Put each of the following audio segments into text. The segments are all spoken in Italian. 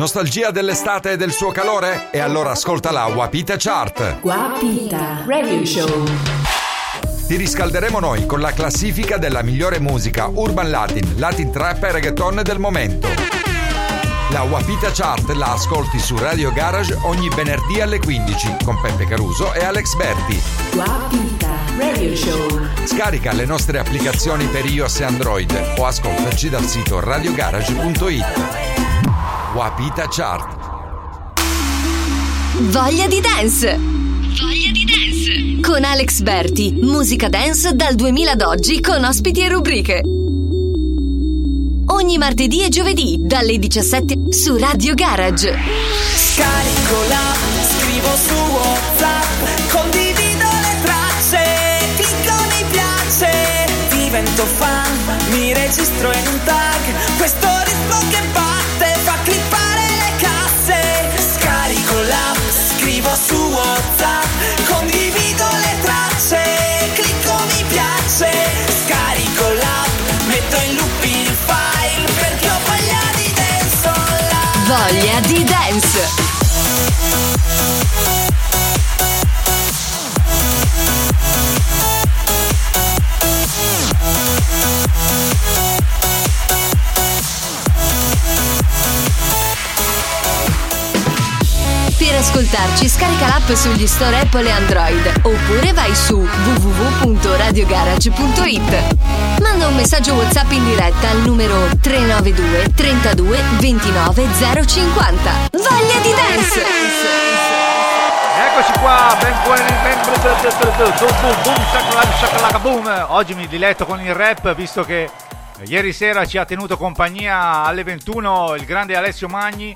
Nostalgia dell'estate e del suo calore? E allora ascolta la Wapita Chart. Wapita Radio Show. Ti riscalderemo noi con la classifica della migliore musica urban latin, latin trap e reggaeton del momento. La Wapita Chart la ascolti su Radio Garage ogni venerdì alle 15 con Peppe Caruso e Alex Berti. Wapita Radio Show. Scarica le nostre applicazioni per iOS e Android o ascoltaci dal sito radiogarage.it. Wapita Chart. Voglia di dance! Voglia di dance! Con Alex Berti, musica dance dal 2000 ad oggi con ospiti e rubriche. Ogni martedì e giovedì dalle 17 su Radio Garage. Scarico la, scrivo su WhatsApp, condivido le tracce, clicco mi piace, divento fan, mi registro in un tag, questo scrivo su WhatsApp, condivido le tracce, clicco mi piace, scarico l'app, metto in loop il file perché ho voglia di dance online. Voglia di dance! Ascoltarci scarica l'app sugli store Apple e Android oppure vai su www.radiogarage.it. Manda un messaggio WhatsApp in diretta al numero 392 32 29 050. Voglia di dance! Eccoci qua, ben buoni, ben boom. Oggi mi diletto con il rap, visto che ieri sera ci ha tenuto compagnia alle 21 il grande Alessio Magni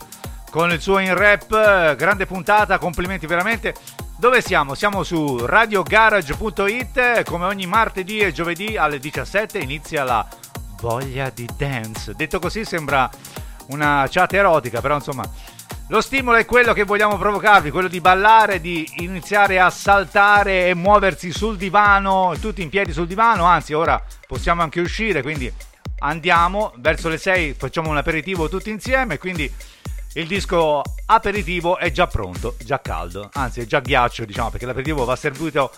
con il suo in rap, grande puntata, complimenti veramente. Dove siamo? Siamo su radiogarage.it, come ogni martedì e giovedì alle 17 inizia la voglia di dance. Detto così sembra una chat erotica, però insomma lo stimolo è quello che vogliamo provocarvi, quello di ballare, di iniziare a saltare e muoversi sul divano, tutti in piedi sul divano, anzi ora possiamo anche uscire, quindi andiamo verso le 6, facciamo un aperitivo tutti insieme, quindi il disco aperitivo è già pronto, già caldo, anzi è già ghiaccio, diciamo, perché l'aperitivo va servito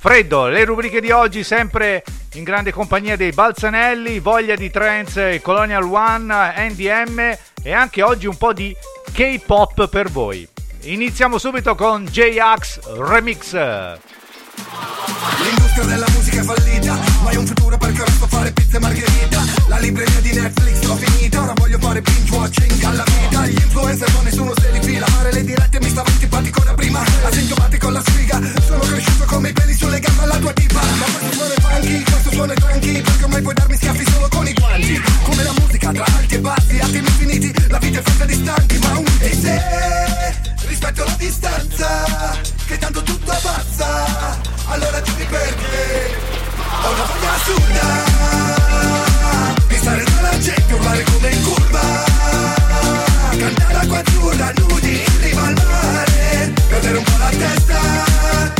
freddo. Le rubriche di oggi sempre in grande compagnia dei Balzanelli, Voglia di Trance, Colonial One, NDM e anche oggi un po' di K-pop per voi. Iniziamo subito con J-Ax Remix. L'industria della musica è fallita Ma è un futuro perché a fare pizza e margherita. La libreria di Netflix l'ho finita Ora voglio fare binge watching alla vita. Gli influencer ma nessuno se li fila. Fare le dirette mi stava antipatico da prima. Asintomatico alla sfiga Sono cresciuto come i peli sulle gambe alla tua tipa. Ma questo suono è funky, questo suono è tranqui Perché ormai puoi darmi schiaffi solo con i guanti. Come la musica tra alti e bassi, attimi infiniti La vita è fatta di stanchi ma un e se Rispetto la distanza Che tanto tutto abbassa. Allora dimmi perché. Ho una voglia assurda. Di stare tra la gente, urlare come in curva. Cantare acqua azzurra, nudi in riva al mare. Perdere un po' la testa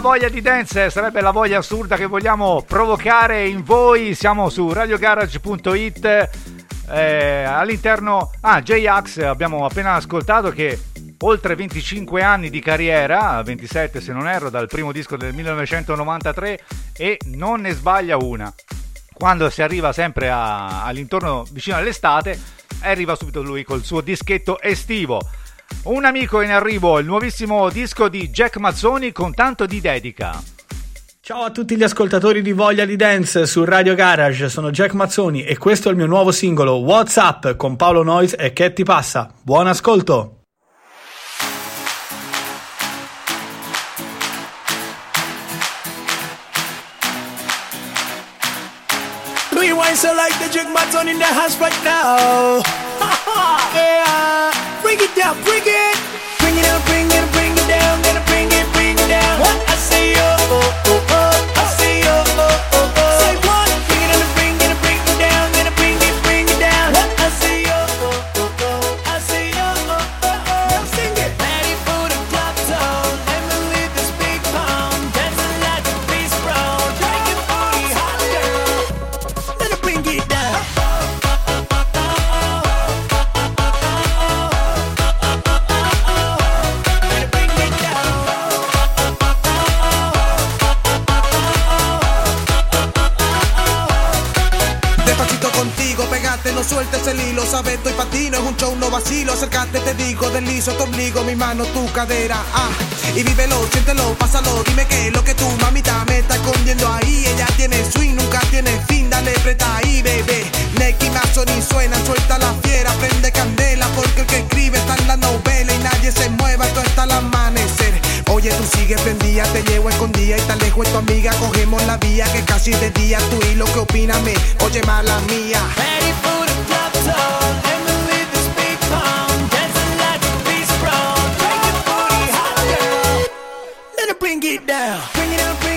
voglia di dance sarebbe la voglia assurda che vogliamo provocare in voi. Siamo su radiogarage.it. Eh, all'interno, ah, J-Ax abbiamo appena ascoltato che oltre 25 anni di carriera, 27 se non erro, dal primo disco del 1993 e non ne sbaglia una. Quando si arriva sempre a, all'intorno vicino all'estate, arriva subito lui col suo dischetto estivo. Un amico in arrivo, il nuovissimo disco di Jack Mazzoni con tanto di dedica. Ciao a tutti gli ascoltatori di Voglia di Dance su Radio Garage, sono Jack Mazzoni e questo è il mio nuovo singolo What's Up con Paolo Noyes e Che ti passa. Buon ascolto! Rewind so like the Jack Mazzoni in the house right now. yeah. Bring it down, bring it. Bring it up, bring it, bring it down. Gonna bring it, bring it down. What I say, oh, oh, oh, oh. Sabes, estoy patino, es un show, no vacilo. Acércate, te digo, deslizo tu ombligo Mi mano, tu cadera, ah. Y vívelo, siéntelo, pásalo. Dime qué es lo que tu mamita me está escondiendo ahí. Ella tiene swing, nunca tiene fin Dale, preta ahí, bebé. Neki Mazo ni suena, suelta la fiera Prende candela, porque el que escribe está en la novela Y nadie se mueva, esto está al amanecer Oye, tú sigues prendida, te llevo escondida Y tan lejos es tu amiga, cogemos la vía Que casi de día tú y lo que opíname Oye, mala mía. Ready for the club bring it down. Bring it up,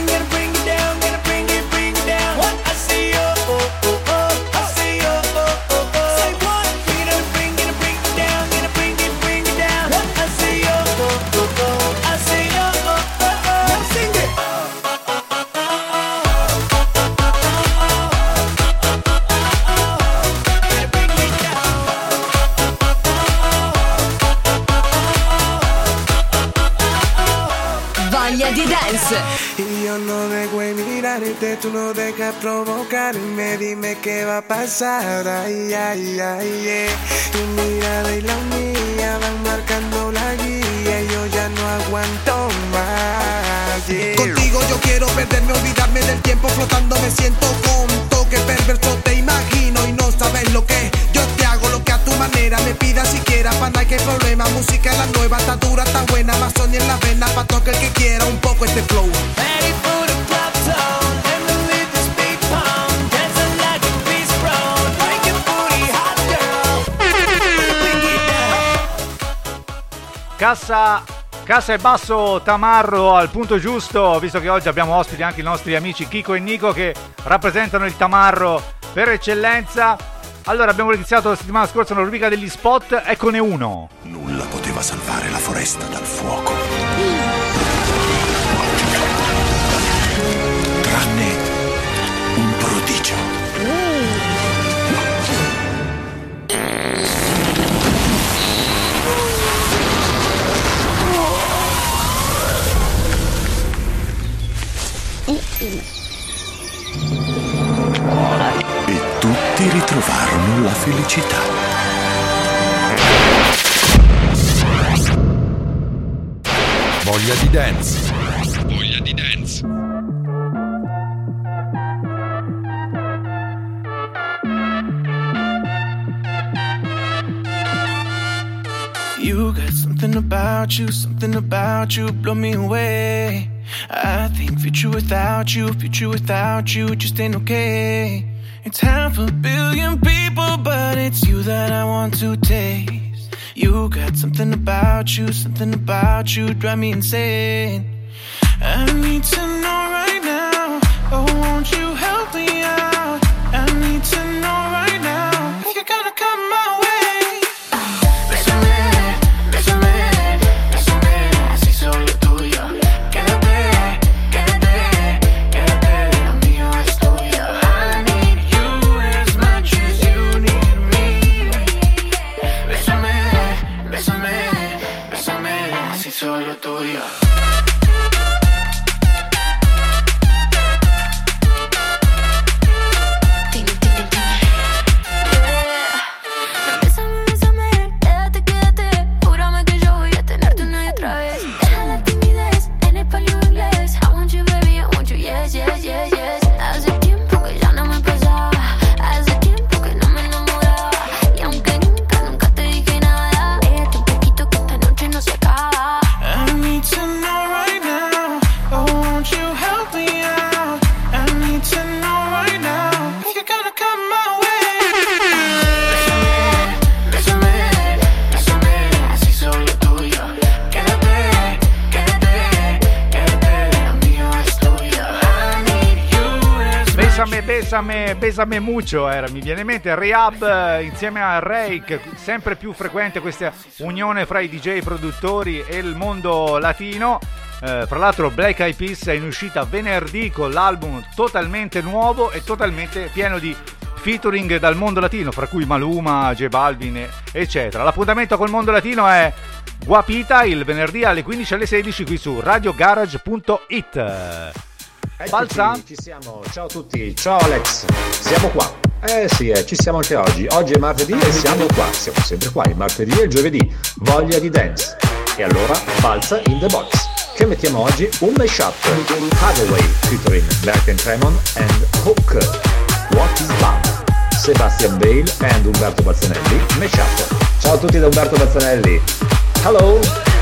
qué va a pasar, ay, ay, ay, eh. Tu mirada y la mía van marcando la guía y yo ya no aguanto más, yeah. Contigo yo quiero perderme, olvidarme del tiempo flotando, me siento con toque perverso, te imagino y no sabes lo que yo te hago, lo que a tu manera me pidas siquiera, para que problema, música es la nueva, está dura, está buena, más en la vena, pa' todo el que quiera un poco este flow. Ready Cassa, cassa e basso Tamarro al punto giusto, visto che oggi abbiamo ospiti anche i nostri amici Kiko e Nico che rappresentano il Tamarro per eccellenza. Allora, abbiamo iniziato la settimana scorsa una rubrica degli spot, eccone uno. Nulla poteva salvare la foresta dal fuoco. E tutti ritrovarono la felicità. Voglia di dance. You got something about you, something about you, blow me away. I think future without you, future without you just ain't okay. It's half a billion people, but it's you that I want to taste. You got something about you, something about you, drive me insane. I need to besame mucho era, mi viene in mente Rehab eh, insieme a Rake, sempre più frequente questa unione fra i DJ produttori e il mondo latino. Eh, fra l'altro Black Eyed Peas è in uscita venerdì con l'album totalmente nuovo e totalmente pieno di featuring dal mondo latino, fra cui Maluma, J Balvin, eccetera. L'appuntamento col mondo latino è Guapita il venerdì alle 15 alle 16 qui su radiogarage.it. Balza? Ci siamo, ciao a tutti, ciao Alex, siamo qua. Eh sì, eh, ci siamo anche oggi. Oggi è martedì e siamo qua, siamo sempre qua, il martedì e il giovedì. Voglia di dance. E allora balza in the box. Che mettiamo oggi? Un mashup. Hathaway featuring Merken Tremon and Hook. What is love? Sebastian Bale and Umberto Balzanelli, mashup. Ciao a tutti da Umberto Balzanelli. Hello!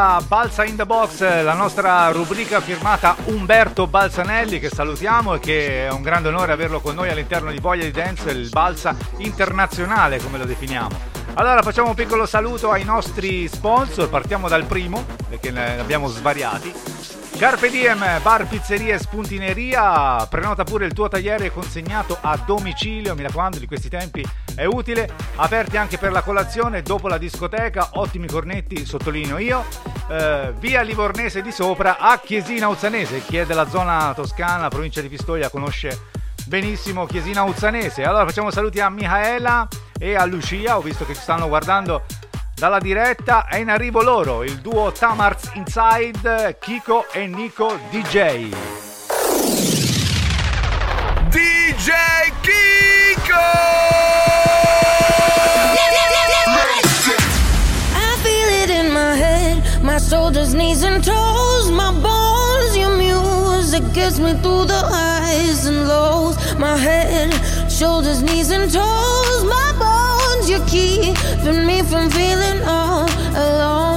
Balsa in the Box, la nostra rubrica firmata Umberto Balzanelli che salutiamo e che è un grande onore averlo con noi all'interno di Voglia di Dance, il Balsa internazionale come lo definiamo. Allora facciamo un piccolo saluto ai nostri sponsor, partiamo dal primo perché ne abbiamo svariati. Carpe Diem, bar, pizzeria e spuntineria, prenota pure il tuo tagliere consegnato a domicilio, mi raccomando di questi tempi è utile, aperti anche per la colazione dopo la discoteca, ottimi cornetti, sottolineo io, Eh, via Livornese di sopra a Chiesina Uzzanese, chi è della zona toscana, provincia di Pistoia conosce benissimo Chiesina Uzzanese. Allora facciamo saluti a Michaela e a Lucia, ho visto che ci stanno guardando dalla diretta, è in arrivo loro, il duo Tamarz Inside, Kiko e Nico DJ. DJ Kiko! I feel it in my head, my shoulders, knees, and toes, my bones. Your music gets me through the highs and lows. My head, shoulders, knees, and toes, my keeping me from feeling all alone.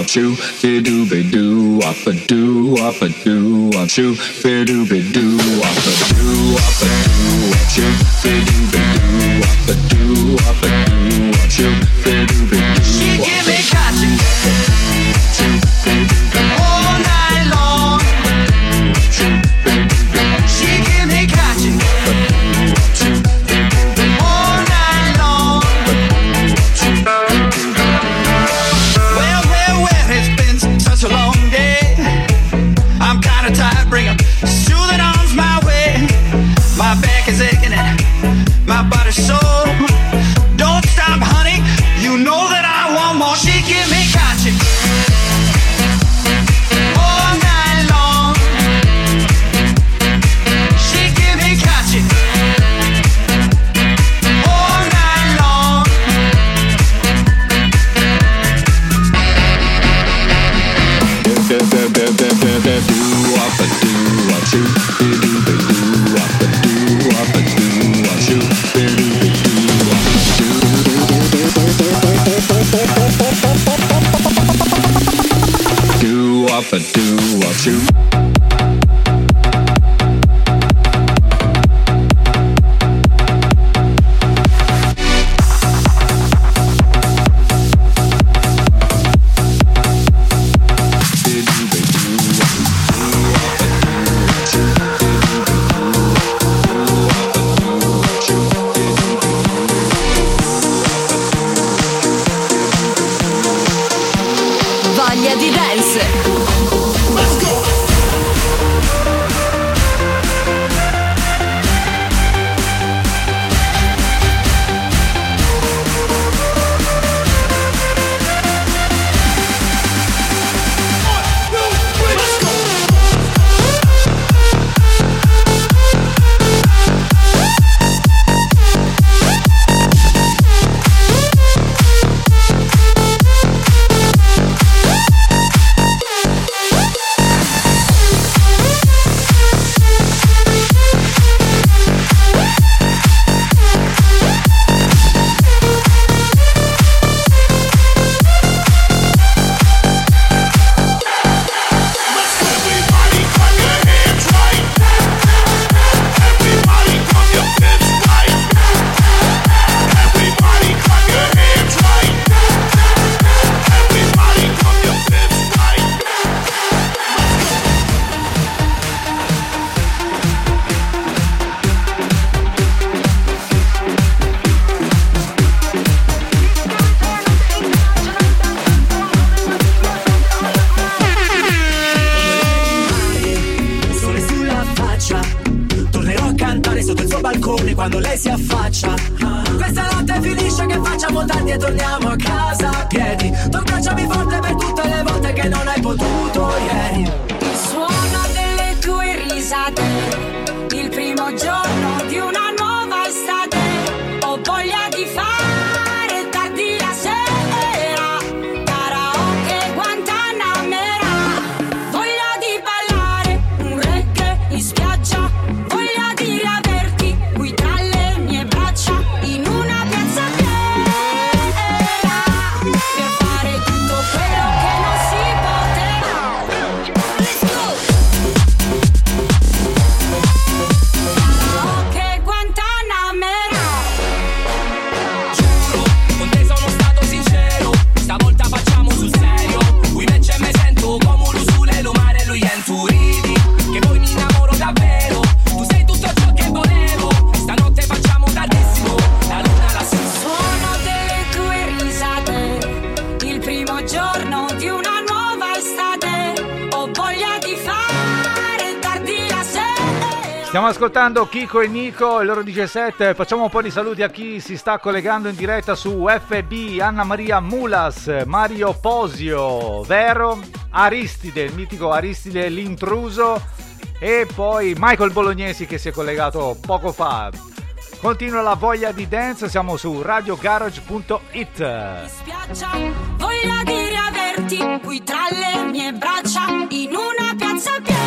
wop shoo, be doo be doo wop a doo wop a doo wop shoo, be doo be doo wop a doo wop a doo wop shoo, be doo be doo wop a doo wop a doo wop shoo, be si affaccia. Questa notte finisce che facciamo tardi e torniamo a casa a piedi. Tornacciami forte per tutte le volte che non hai potuto ieri. Il suono delle tue risate Il primo giorno. ascoltando Kiko e Nico, il loro 17. Facciamo un po' di saluti a chi si sta collegando in diretta su FB, Anna Maria Mulas, Mario Posio, Vero, Aristide, il mitico Aristide l'intruso e poi Michael Bolognesi che si è collegato poco fa. Continua la voglia di dance, siamo su radiogarage.it. Mi Spiaccia, voglia di riaverti qui tra le mie braccia in una piazza piena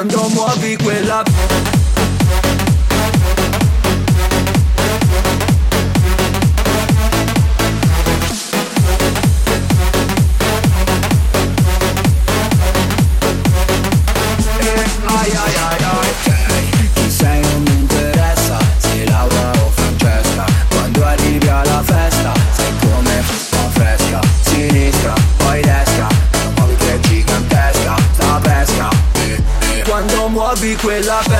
quando muovi quella quella bella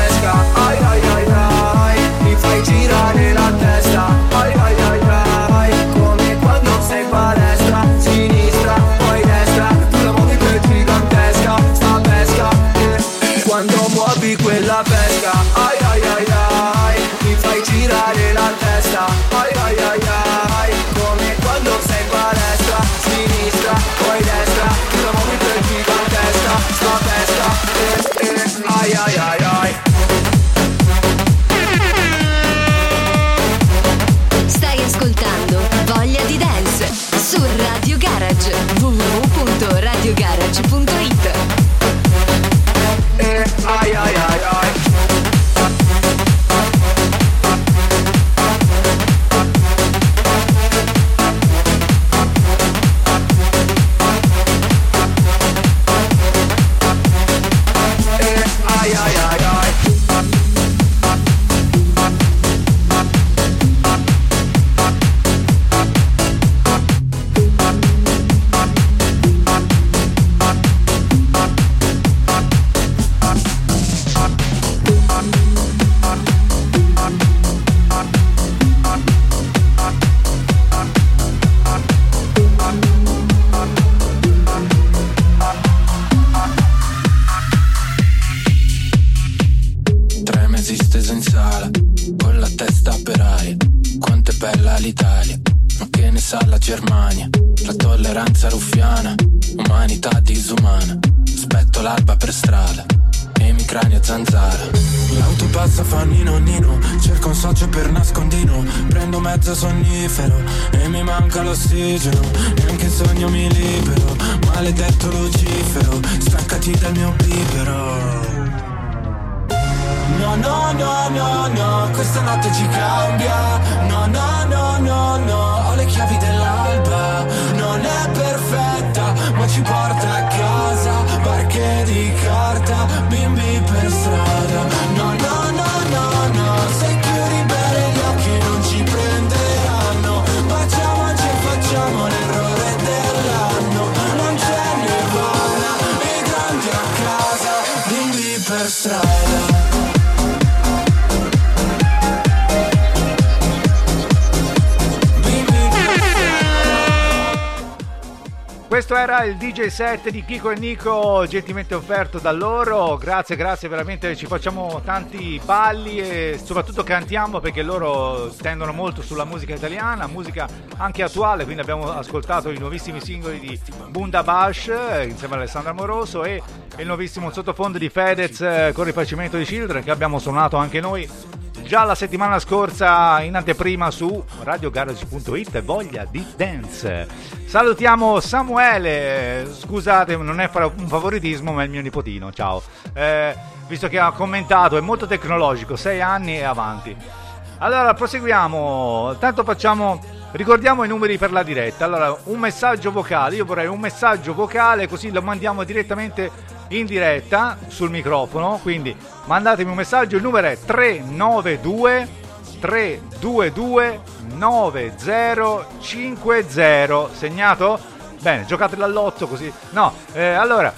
fa nino nino, cerco un socio per nascondino, prendo mezzo sonnifero e mi manca l'ossigeno, neanche in sogno mi libero, maledetto Lucifero, staccati dal mio bibero. No, no, no, no, no, questa notte ci cambia. No, no, no, no, no, ho le chiavi dell'alba. Non è perfetta, ma ci porta a casa. Barche di carta, bimbi per strada. No, no, Questo era il DJ set di Kiko e Nico, gentilmente offerto da loro. Grazie, grazie, veramente ci facciamo tanti balli e soprattutto cantiamo perché loro tendono molto sulla musica italiana, musica anche attuale, quindi abbiamo ascoltato i nuovissimi singoli di Bunda Bash insieme a Alessandra Moroso e il nuovissimo sottofondo di Fedez eh, con rifacimento di Children che abbiamo suonato anche noi già la settimana scorsa in anteprima su radiogarage.it voglia di dance. Salutiamo Samuele. Scusate non è un favoritismo ma è il mio nipotino. Ciao. Eh, visto che ha commentato è molto tecnologico 6 anni e avanti. Allora proseguiamo. Tanto facciamo ricordiamo i numeri per la diretta. Allora un messaggio vocale. Io vorrei un messaggio vocale così lo mandiamo direttamente in diretta sul microfono. Quindi mandatemi un messaggio il numero è 392 322 9050 segnato? bene giocate all'otto così. No eh, allora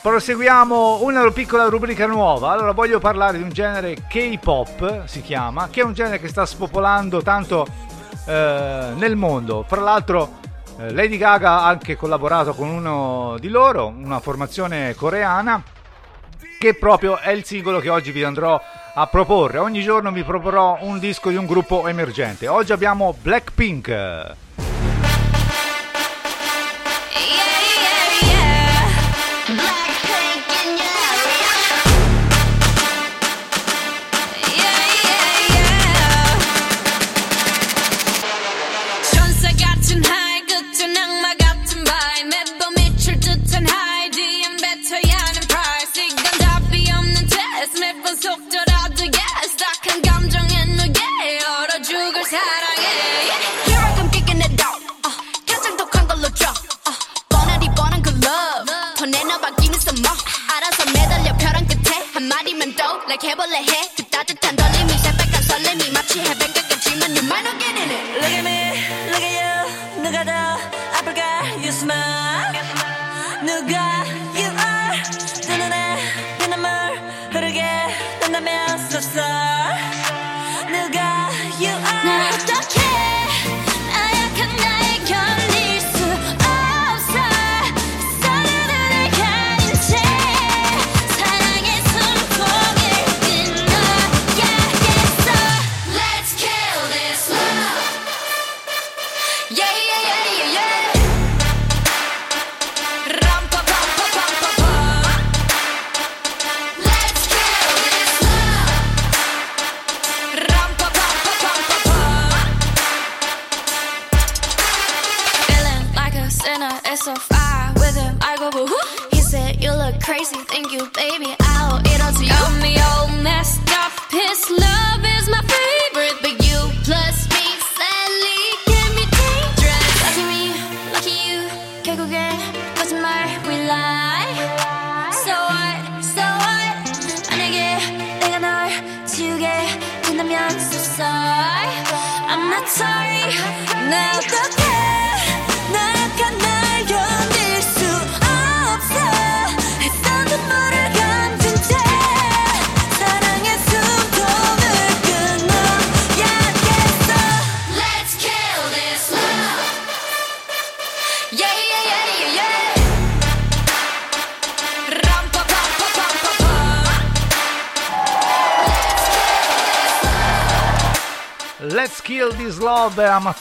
proseguiamo una piccola rubrica nuova. Allora voglio parlare di un genere K-pop si chiama che è un genere che sta spopolando tanto eh, nel mondo. Fra l'altro eh, Lady Gaga ha anche collaborato con uno di loro, una formazione coreana, che proprio è il singolo che oggi vi andrò a proporre. Ogni giorno vi proporrò un disco di un gruppo emergente. Oggi abbiamo Blackpink. 더 like 해볼래 해그 따뜻한 떨림이 새빨간 설렘이 마치 해변가 같지만 you might not get in it Look at me, look at you 누가 더 아플까 you smile 누가 you are 내 눈에 피눈물 흐르게 된다면 so sorry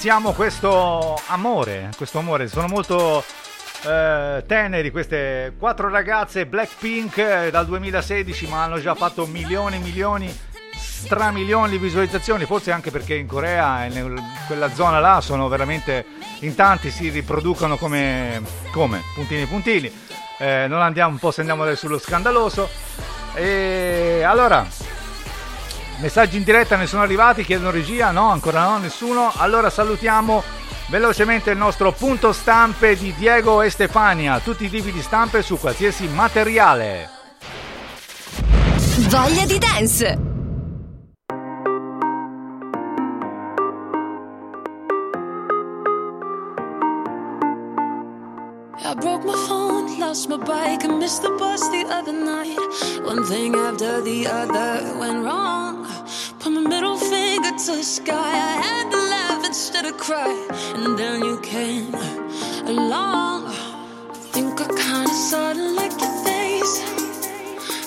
ammazziamo questo amore, questo amore. Sono molto eh, teneri, queste quattro ragazze Blackpink eh, dal 2016, ma hanno già fatto milioni e milioni, stramilioni di visualizzazioni, forse anche perché in Corea e in quella zona là sono veramente in tanti, si riproducono come, come puntini puntini. Eh, non andiamo un po' se andiamo sullo scandaloso. E allora, messaggi in diretta ne sono arrivati, chiedono regia, no, ancora no, nessuno. Allora salutiamo velocemente il nostro punto stampe di Diego e Stefania, tutti i tipi di stampe su qualsiasi materiale. Voglia di dance! I broke my phone, lost my bike, and missed the bus the other night. One thing after the other went wrong. To the sky. I had to laugh instead of cry. And then you came along. I think I kinda sorta like your face.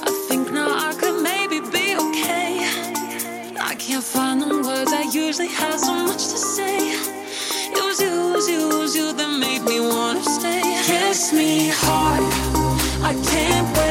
I think now I could maybe be okay. I can't find the words I usually have so much to say. It was you, it was you, it was you that made me wanna stay. Kiss me hard, I can't wait.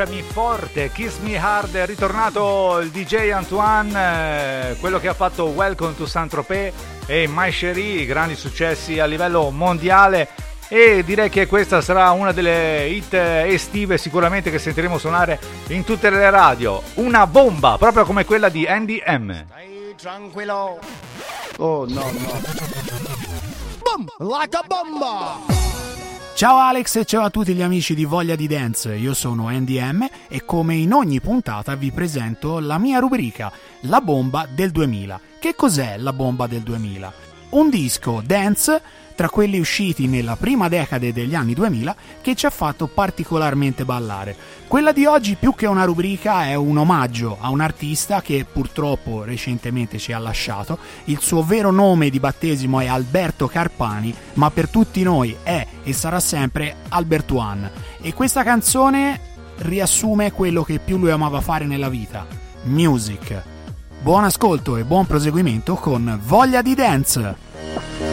Baciami forte, Kiss Me Hard, è ritornato il DJ Antoine, eh, quello che ha fatto Welcome to Saint-Tropez e My Cherie, grandi successi a livello mondiale e direi che questa sarà una delle hit estive sicuramente che sentiremo suonare in tutte le radio. Una bomba, proprio come quella di Andy M. Tranquillo. Oh no, no. Boom! Like a bomba! Ciao Alex e ciao a tutti gli amici di Voglia di Dance, io sono Andy M e come in ogni puntata vi presento la mia rubrica, La bomba del 2000. Che cos'è la bomba del 2000? Un disco dance tra quelli usciti nella prima decade degli anni 2000 che ci ha fatto particolarmente ballare. Quella di oggi più che una rubrica è un omaggio a un artista che purtroppo recentemente ci ha lasciato. Il suo vero nome di battesimo è Alberto Carpani, ma per tutti noi è e sarà sempre Albert One. E questa canzone riassume quello che più lui amava fare nella vita, music. Buon ascolto e buon proseguimento con Voglia di Dance!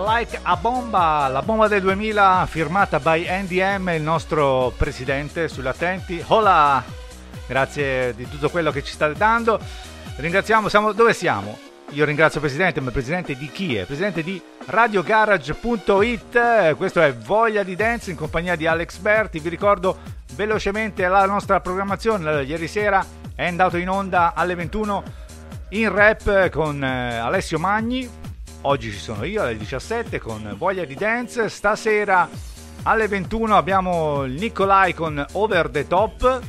Like a Bomba, la bomba del 2000 firmata by NDM, il nostro presidente sull'attenti. Hola! Grazie di tutto quello che ci state dando. Ringraziamo, siamo, dove siamo? Io ringrazio il presidente, ma il presidente di chi è? Presidente di radiogarage.it, questo è Voglia di Dance in compagnia di Alex Berti. Vi ricordo velocemente la nostra programmazione. Ieri sera è andato in onda alle 21 in rap con eh, Alessio Magni. Oggi ci sono io alle 17 con Voglia di Dance. Stasera alle 21 abbiamo Nicolai con Over the Top.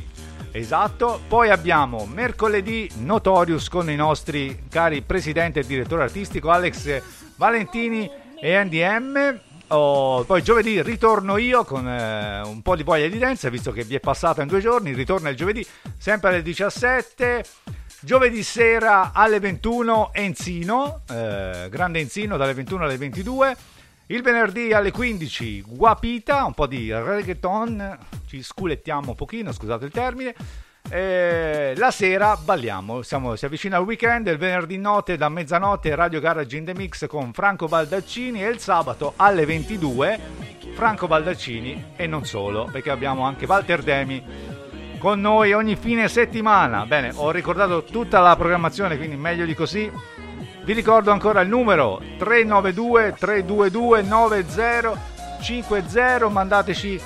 Esatto. Poi abbiamo mercoledì Notorious con i nostri cari presidente e direttore artistico Alex Valentini e NDM. Oh, poi giovedì ritorno io con eh, un po' di voglia di dance, visto che vi è passata in due giorni. Ritorno il giovedì sempre alle 17. Giovedì sera alle 21 Enzino, eh, grande Enzino dalle 21 alle 22. Il venerdì alle 15 Guapita, un po' di reggaeton, ci sculettiamo un pochino, scusate il termine. Eh, la sera balliamo, siamo- si avvicina il weekend, il venerdì notte da mezzanotte Radio Garage in the Mix con Franco Baldaccini e il sabato alle 22 Franco Baldaccini e non solo, perché abbiamo anche Walter Demi con noi ogni fine settimana. Bene, ho ricordato tutta la programmazione, quindi meglio di così. Vi ricordo ancora il numero 392 322 9050, mandateci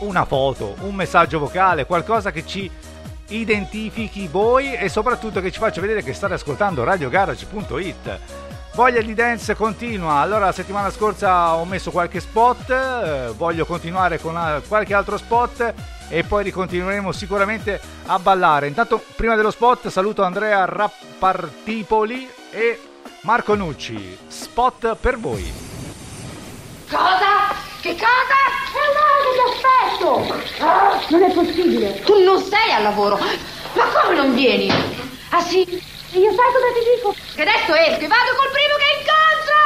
una foto, un messaggio vocale, qualcosa che ci identifichi voi e soprattutto che ci faccia vedere che state ascoltando radiogarage.it. Voglia di dance continua. Allora, la settimana scorsa ho messo qualche spot, eh, voglio continuare con eh, qualche altro spot e poi ricontinueremo sicuramente a ballare. Intanto, prima dello spot, saluto Andrea Rappartipoli e Marco Nucci. Spot per voi. Cosa? Che cosa? È l'ora che aspetto! Ah, non è possibile! Tu non sei al lavoro! Ma come non vieni? Ah sì? E io sai cosa ti dico? Che adesso esco e vado col primo che incontro!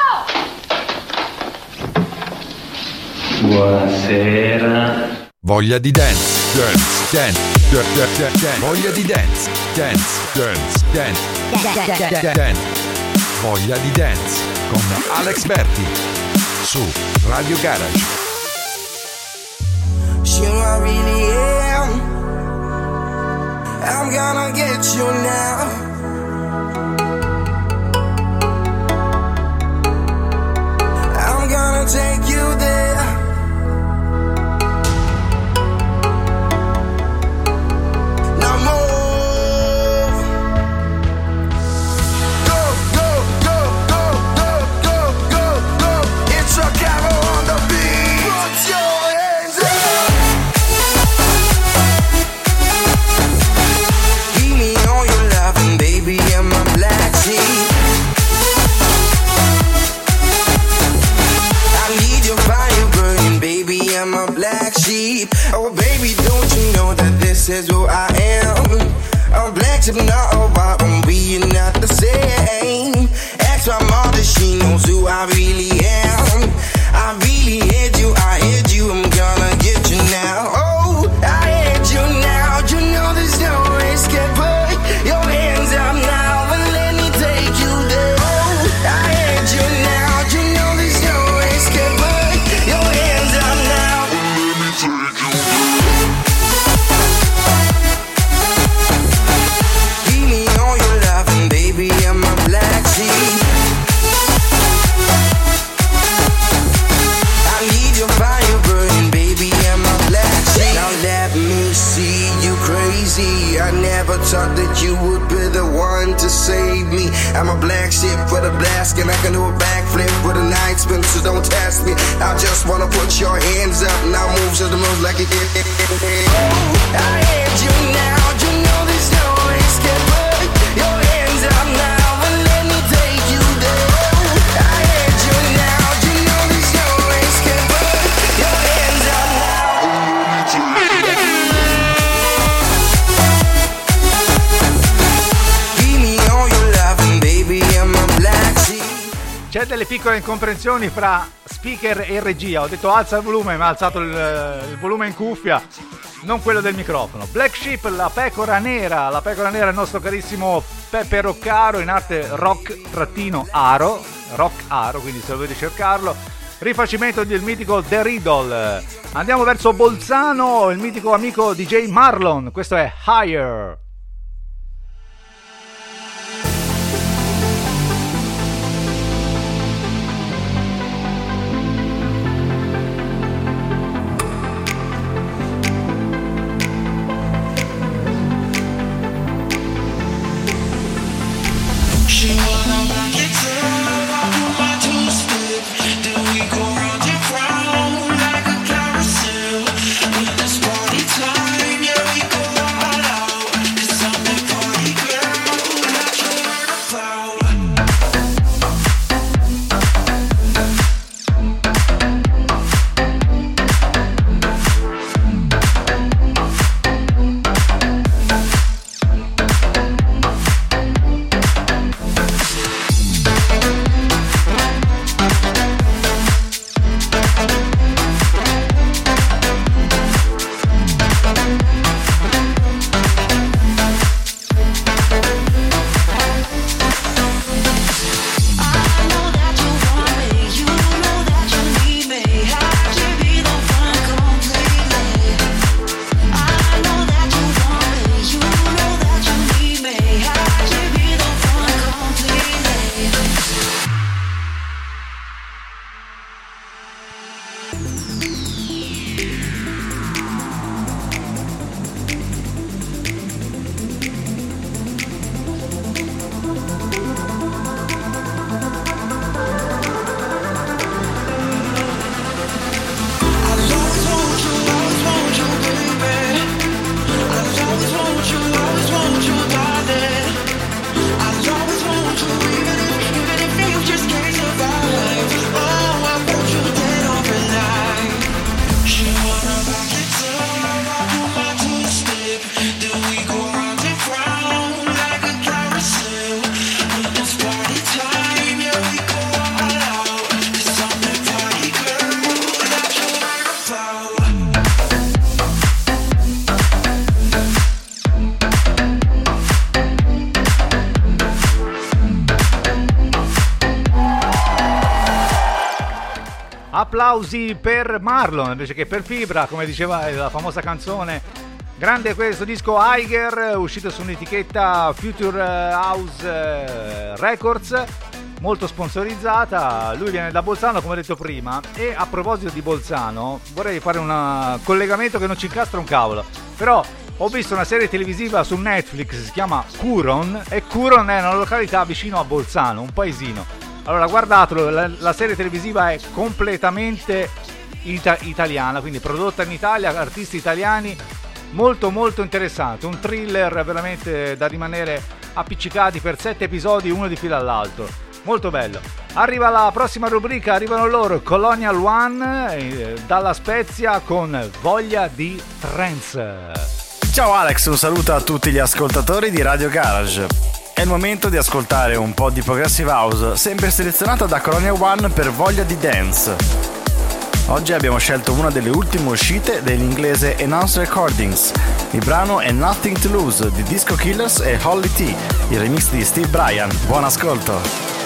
Buonasera. Voglia di dance, dance, dance, dance, dance, dance. Voglia di dance, dance, dance, dance, dance, dance. Voglia di dance con Alex Berti su Radio Garage. You know I really am. I'm gonna get you now. Take you there. This who I am? I'm black sheep, not a white one, we are not the same. Ask my mother, she knows who I really am. I can do a backflip with a night spin, so don't test me. I just wanna put your hands up, now move to the moves like it did. I had you now, delle piccole incomprensioni fra speaker e regia. Ho detto alza il volume, ma ha alzato il, il volume in cuffia, non quello del microfono. Black Sheep, la pecora nera. La pecora nera è il nostro carissimo Peppe Roccaro, in arte rock-aro. Rock Aro, quindi se volete cercarlo. Rifacimento del mitico The Riddle. Andiamo verso Bolzano, il mitico amico DJ Marlon. Questo è Higher. Applausi per Marlon invece che per Fibra, come diceva la famosa canzone. Grande questo disco Eiger, uscito su un'etichetta Future House eh, Records, molto sponsorizzata. Lui viene da Bolzano, come detto prima. E a proposito di Bolzano, vorrei fare un collegamento che non ci incastra un cavolo. Però ho visto una serie televisiva su Netflix, si chiama Curon, e Curon è una località vicino a Bolzano, un paesino. Allora guardatelo, la, la serie televisiva è completamente ita- italiana, quindi prodotta in Italia, artisti italiani, molto molto interessante, un thriller veramente da rimanere appiccicati per sette episodi, uno di fila all'altro. Molto bello. Arriva la prossima rubrica, arrivano loro, Colonial One, eh, dalla Spezia con voglia di trance. Ciao Alex, un saluto a tutti gli ascoltatori di Radio Garage. È il momento di ascoltare un po' di Progressive House, sempre selezionata da Colonia One per voglia di dance. Oggi abbiamo scelto una delle ultime uscite dell'inglese Enhanced Recordings. Il brano è Nothing to Lose di Disco Killers e Holly T, il remix di Steve Bryan. Buon ascolto!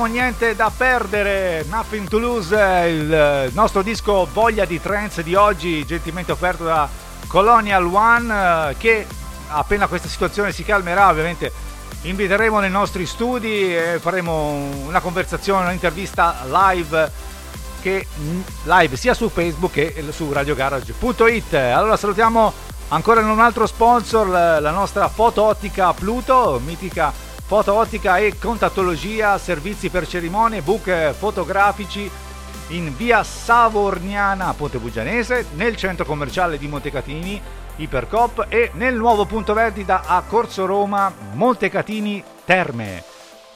Abbiamo niente da perdere, Nothing to Lose, eh, il nostro disco Voglia di Trance di oggi, gentilmente offerto da Colonial One, eh, che appena questa situazione si calmerà ovviamente inviteremo nei nostri studi e faremo una conversazione, un'intervista live che mm, live sia su Facebook che su radiogarage.it. Allora salutiamo ancora un altro sponsor, la nostra foto ottica Pluto, mitica foto ottica e contattologia, servizi per cerimonie, book eh, fotografici in via Savorniana Ponte Bugianese, nel centro commerciale di Montecatini, Ipercop e nel nuovo punto vendita a Corso Roma, Montecatini Terme.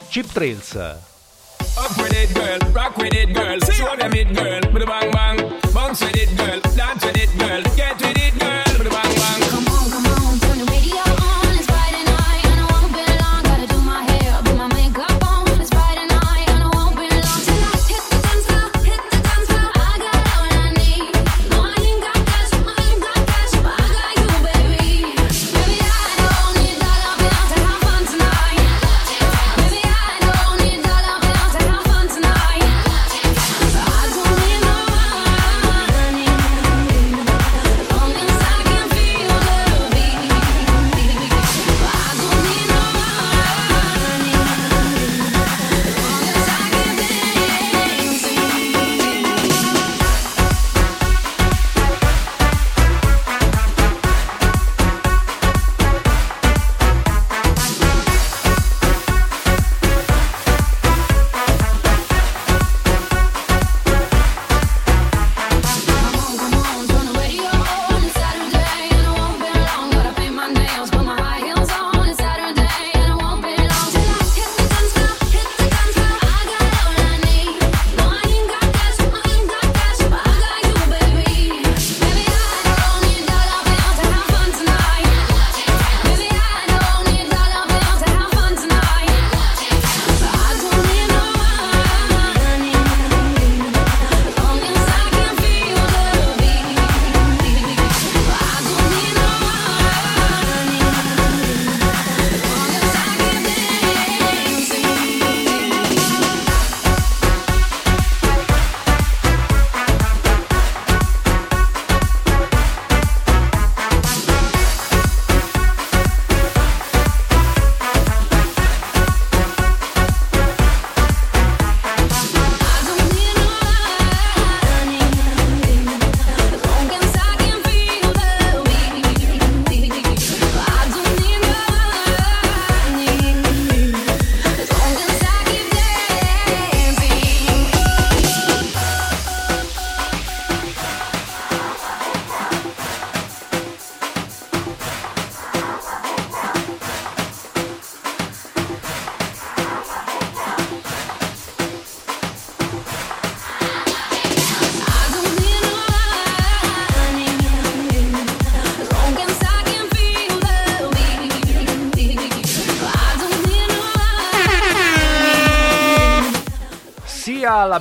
Chip Trails. Up with it, girl. Rock with it, girl. Show them it, girl. Bang bang. Bounce with it, girl. Dance with it, girl. Get with it,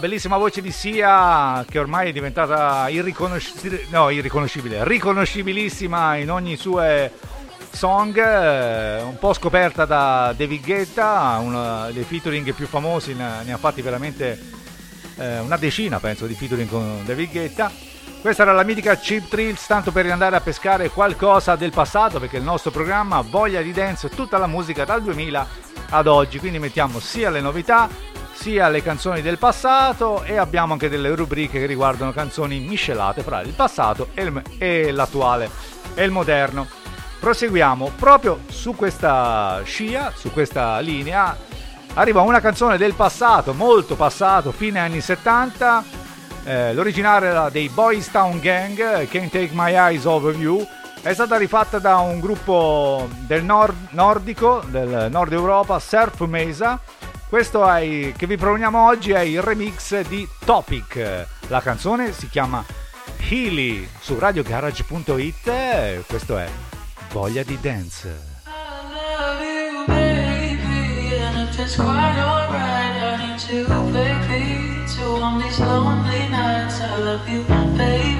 bellissima voce di Sia, che ormai è diventata irriconoscibile, no, irriconoscibile, riconoscibilissima in ogni sue song, eh, un po' scoperta da David Guetta, uno dei featuring più famosi, ne ha fatti veramente eh, una decina, penso, di featuring con David Guetta. Questa era la mitica Chip Trills, tanto per andare a pescare qualcosa del passato, perché il nostro programma voglia di dance tutta la musica dal 2000 ad oggi, quindi mettiamo sia le novità sia le canzoni del passato e abbiamo anche delle rubriche che riguardano canzoni miscelate fra il passato e, il- e l'attuale e il moderno. Proseguiamo proprio su questa scia, su questa linea. Arriva una canzone del passato, molto passato, fine anni 70. eh, l'originale era dei Boys Town Gang, Can't Take My Eyes Over You. È stata rifatta da un gruppo del nord- nordico, del nord Europa, Surf Mesa. Questo è che vi proponiamo oggi è il remix di Topic. La canzone si chiama Healy su radiogarage.it. Questo è Voglia di Dance. it's quite alright, I need to, baby, to on these lonely nights. I love you, baby.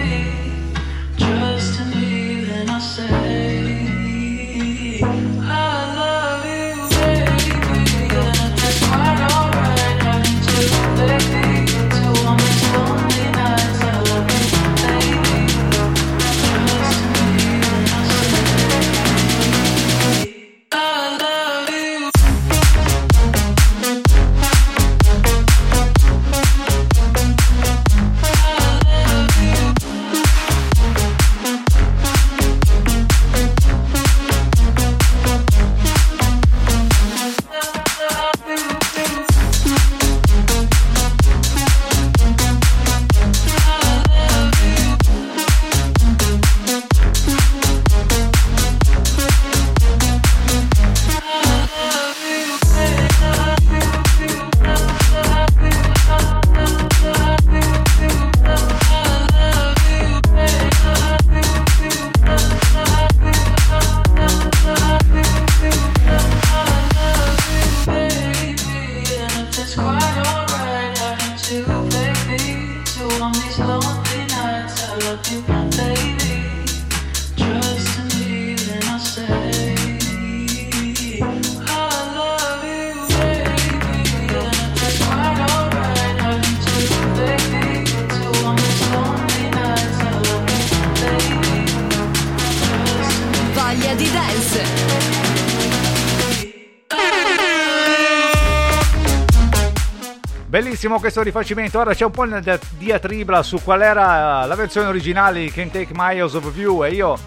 Bellissimo questo rifacimento. Ora c'è un po' una dia- diatribla su qual era la versione originale di Can't Take My Eyes Off You e io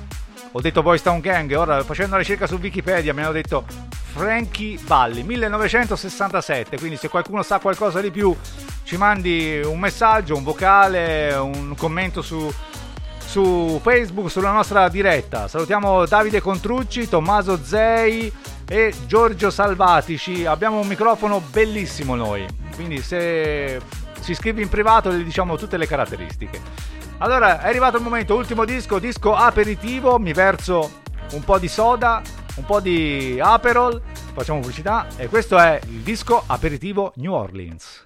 ho detto Boys Town Gang. Ora facendo una ricerca su Wikipedia mi hanno detto Frankie Valli 1967. Quindi se qualcuno sa qualcosa di più ci mandi un messaggio, un vocale, un commento su, su Facebook, sulla nostra diretta. Salutiamo Davide Contrucci, Tommaso Zei e Giorgio Salvatici. Abbiamo un microfono bellissimo noi, quindi se si iscrive in privato gli diciamo tutte le caratteristiche. Allora, è arrivato il momento, ultimo disco, disco aperitivo, mi verso un po' di soda, un po' di Aperol, facciamo pubblicità e questo è il disco aperitivo New Orleans.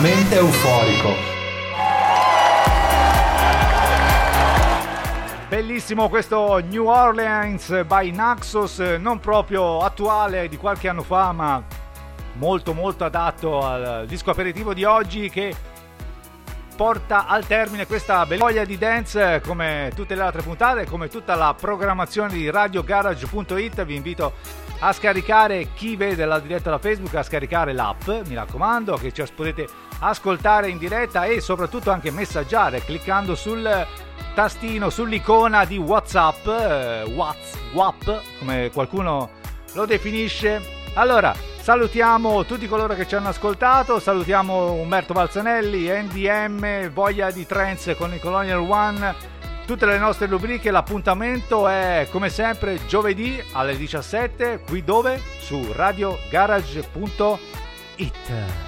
Veramente euforico. Bellissimo questo New Orleans by Naxos, non proprio attuale di qualche anno fa, ma molto molto adatto al disco aperitivo di oggi che porta al termine questa bella voglia di dance come tutte le altre puntate, come tutta la programmazione di radiogarage.it. Vi invito a scaricare chi vede la diretta da Facebook, a scaricare l'app, mi raccomando, che ci potete ascoltare in diretta e soprattutto anche messaggiare cliccando sul tastino, sull'icona di WhatsApp, eh, WhatsApp, come qualcuno lo definisce. Allora, salutiamo tutti coloro che ci hanno ascoltato, salutiamo Umberto Balzanelli, NDM, Voglia di Trends con il Colonial One, tutte le nostre rubriche, l'appuntamento è come sempre giovedì alle 17, qui dove? Su radiogarage.it.